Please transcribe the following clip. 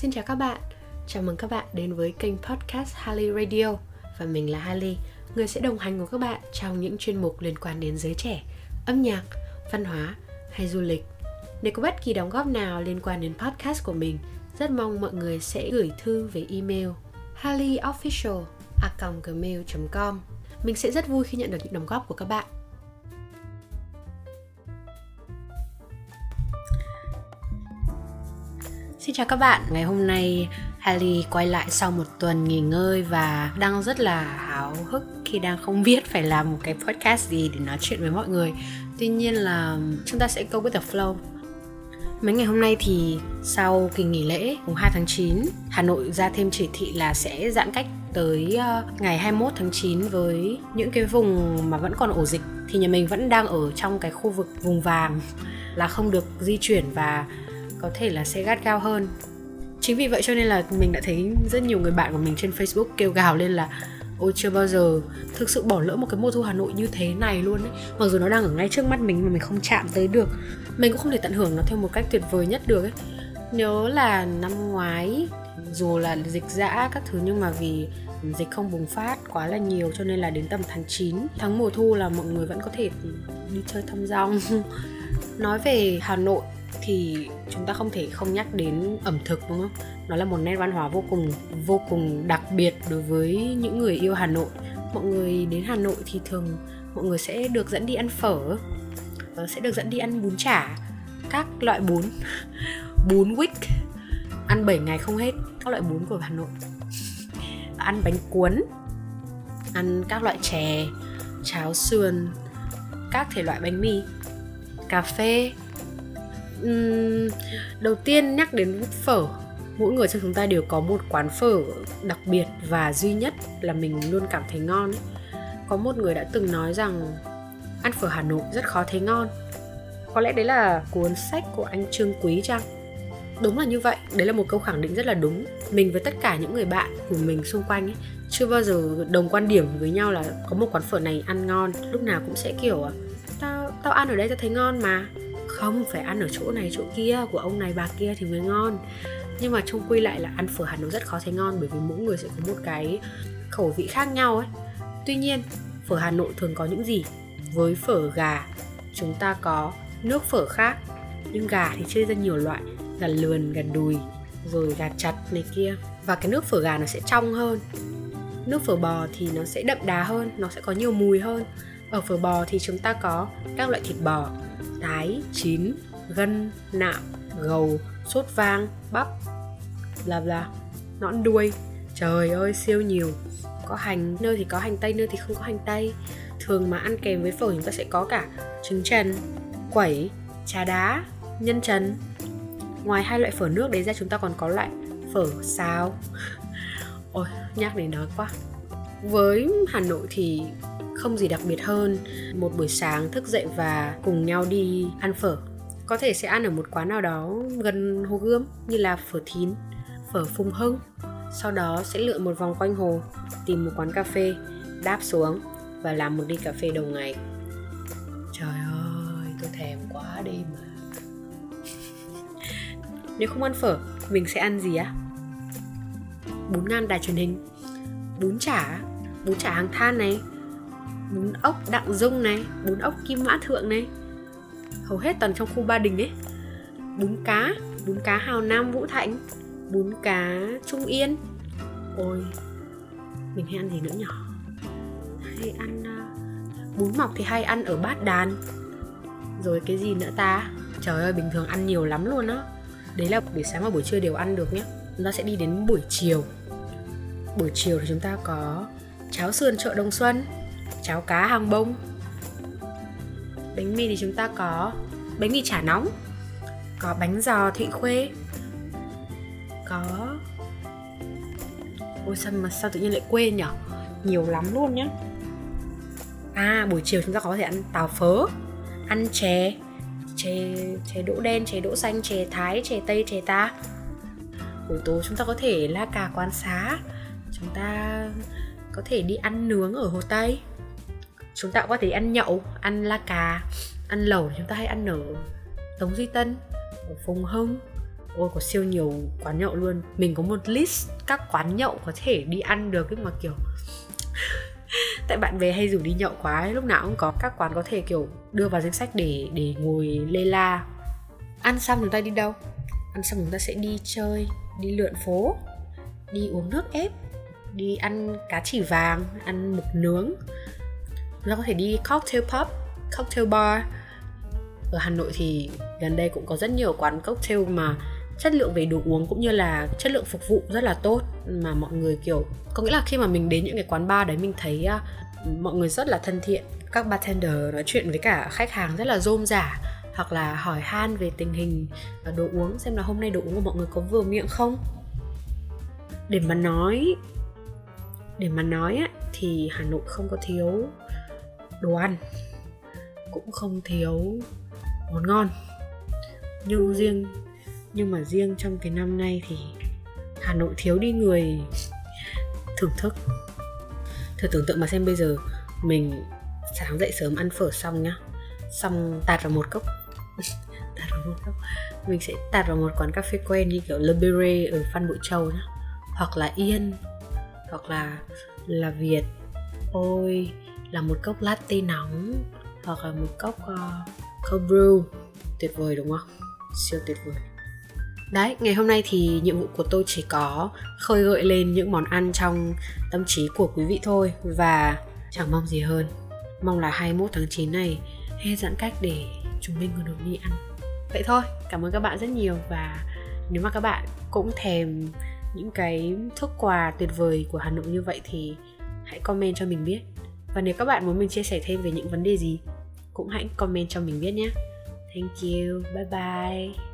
Xin chào các bạn, chào mừng các bạn đến với kênh podcast Harley Radio. Và mình là Harley, người sẽ đồng hành cùng các bạn trong những chuyên mục liên quan đến giới trẻ, âm nhạc, văn hóa hay du lịch. Nếu có bất kỳ đóng góp nào liên quan đến podcast của mình Rất mong mọi người sẽ gửi thư về email harleyofficial.gmail.com Mình sẽ rất vui khi nhận được những đóng góp của các bạn. Xin chào các bạn, ngày hôm nay Haley quay lại sau một tuần nghỉ ngơi và đang rất là háo hức khi đang không biết phải làm một cái podcast gì để nói chuyện với mọi người. Tuy nhiên là um, chúng ta sẽ go with the flow. Mấy ngày hôm nay thì sau kỳ nghỉ lễ mùng 2 tháng 9 Hà Nội ra thêm chỉ thị là sẽ giãn cách tới ờ, ngày 21 tháng 9 với những cái vùng mà vẫn còn ổ dịch. Thì nhà mình vẫn đang ở trong cái khu vực vùng vàng là không được di chuyển và có thể là sẽ gắt gao hơn. Chính vì vậy cho nên là mình đã thấy rất nhiều người bạn của mình trên facebook kêu gào lên là, ôi, chưa bao giờ thực sự bỏ lỡ một cái mùa thu hà nội như thế này luôn ấy. Mặc dù nó đang ở ngay trước mắt mình mà mình không chạm tới được. Mình cũng không thể tận hưởng nó theo một cách tuyệt vời nhất được ấy. Nhớ là năm ngoái, dù là dịch dã các thứ nhưng mà vì dịch không bùng phát quá là nhiều cho nên là đến tầm tháng 9 tháng mùa thu là mọi người vẫn có thể đi chơi thăm rong nói về hà nội thì chúng ta không thể không nhắc đến ẩm thực đúng không? Nó là một nét văn hóa vô cùng vô cùng đặc biệt đối với những người yêu Hà Nội. Mọi người đến Hà Nội thì thường mọi người sẽ được dẫn đi ăn phở, ờ, sẽ được dẫn đi ăn bún chả, các loại bún, bún wick, ăn 7 ngày không hết các loại bún của Hà Nội. Ăn bánh cuốn, ăn các loại chè, cháo sườn, các thể loại bánh mì, cà phê, um, đầu tiên nhắc đến phở mỗi người trong chúng ta đều có một quán phở đặc biệt và duy nhất là mình luôn cảm thấy ngon. Có một người đã từng nói rằng ăn phở hà nội rất khó thấy ngon. Có lẽ đấy là cuốn sách của anh trương quý chăng? Đúng là như vậy đấy là một câu khẳng định rất là đúng. Mình với tất cả những người bạn của mình xung quanh ấy chưa bao giờ đồng quan điểm với nhau là có một quán phở này ăn ngon lúc nào cũng sẽ kiểu tao tao ăn ở đây tao thấy ngon mà không? Phải ăn ở chỗ này, chỗ kia, của ông này, bà kia thì mới ngon. Nhưng mà chung quy lại là ăn phở Hà Nội rất khó thấy ngon, bởi vì mỗi người sẽ có một cái khẩu vị khác nhau ấy. Tuy nhiên, phở Hà Nội thường có những gì? Với phở gà, chúng ta có nước phở khác, nhưng gà thì chia ra nhiều loại, gà lườn, gà đùi, rồi gà chặt này kia. Và cái nước phở gà nó sẽ trong hơn. Nước phở bò thì nó sẽ đậm đà hơn, nó sẽ có nhiều mùi hơn. Ở phở bò thì chúng ta có các loại thịt bò tái, chín, gân, nạm, gầu, sốt vang, bắp, bla bla, nõn đuôi. Trời ơi, siêu nhiều. Có hành, nơi thì có hành tây, nơi thì không có hành tây. Thường mà ăn kèm với phở chúng ta sẽ có cả trứng trần, quẩy, trà đá, nhân trần. Ngoài hai loại phở nước đấy ra chúng ta còn có loại phở xào. Ôi, nhắc đến đó quá. Với Hà Nội thì không gì đặc biệt hơn. Một buổi sáng thức dậy và cùng nhau đi ăn phở. Có thể sẽ ăn ở một quán nào đó gần hồ gươm như là phở thín phở phùng hưng. Sau đó sẽ lượn một vòng quanh hồ, tìm một quán cà phê, đáp xuống và làm một ly cà phê đầu ngày. Trời ơi, tôi thèm quá đi mà. Nếu không ăn phở, mình sẽ ăn gì á? Bún ngan đài truyền hình. Bún chả bún chả hàng than này bún ốc đặng dung này bún ốc kim mã thượng này. Hầu hết toàn trong khu ba đình ấy. Bún cá bún cá hào nam vũ thạnh bún cá trung yên. Ôi mình hay ăn gì nữa nhỉ? Hay ăn uh, bún mọc thì hay ăn ở bát đàn. Rồi cái gì nữa ta? Trời ơi bình thường ăn nhiều lắm luôn á. Đấy là buổi sáng và buổi trưa đều ăn được nhé. Chúng ta sẽ đi đến buổi chiều. Buổi chiều thì chúng ta có cháo sườn chợ đồng xuân, cháo cá hàng bông. Bánh mì thì chúng ta có bánh mì chả nóng, có bánh giò thị khuê, có ôi, sao mà sao tự nhiên lại quên nhở? Nhiều lắm luôn nhá. À buổi chiều chúng ta có thể ăn tàu phớ, ăn chè chè chè đỗ đen, chè đỗ xanh, chè thái, chè tây, chè ta. Buổi tối chúng ta có thể la cà quán xá có thể đi ăn nướng ở hồ tây. Chúng ta cũng có thể ăn nhậu, ăn la cà, ăn lẩu chúng ta hay ăn ở tống duy tân, ở phùng hưng. Ôi, có siêu nhiều quán nhậu luôn. Mình có một list các quán nhậu có thể đi ăn được nhưng mà kiểu tại bạn bè hay rủ đi nhậu quá lúc nào cũng có các quán có thể kiểu đưa vào danh sách để để ngồi lê la. Ăn xong chúng ta đi đâu? Ăn xong chúng ta sẽ đi chơi, đi lượn phố, đi uống nước ép đi ăn cá chỉ vàng ăn mực nướng. Chúng ta có thể đi cocktail pub cocktail bar. Ở Hà Nội thì gần đây cũng có rất nhiều quán cocktail mà chất lượng về đồ uống cũng như là chất lượng phục vụ rất là tốt. Mà mọi người kiểu có nghĩa là khi mà mình đến những cái quán bar đấy mình thấy uh, mọi người rất là thân thiện. Các bartender nói chuyện với cả khách hàng rất là rôm rả hoặc là hỏi han về tình hình à, đồ uống xem là hôm nay đồ uống của mọi người có vừa miệng không. Để mà nói để mà nói á, thì hà nội không có thiếu đồ ăn cũng không thiếu món ngon. Nhưng riêng nhưng mà riêng trong cái năm nay thì hà nội thiếu đi người thưởng thức. Thử tưởng tượng mà xem bây giờ mình sáng dậy sớm ăn phở xong nhá xong tạt vào một cốc. Tạt vào một cốc. Mình sẽ tạt vào một quán cà phê quen như kiểu Le Beret ở Phan Bội Châu nhá hoặc là Yên hoặc là là Việt. Ôi là một cốc latte nóng hoặc là một cốc ờ, uh, cold brew. Tuyệt vời đúng không? Siêu tuyệt vời. Đấy, ngày hôm nay thì nhiệm vụ của tôi chỉ có khơi gợi lên những món ăn trong tâm trí của quý vị thôi Và chẳng mong gì hơn. Mong là 21 tháng 9 này hết giãn cách để chúng mình còn được đi ăn. Vậy thôi, cảm ơn các bạn rất nhiều Và nếu mà các bạn cũng thèm những cái thức quà tuyệt vời của Hà Nội như vậy thì hãy comment cho mình biết. Và nếu các bạn muốn mình chia sẻ thêm về những vấn đề gì cũng hãy comment cho mình biết nhé. Thank you, bye bye.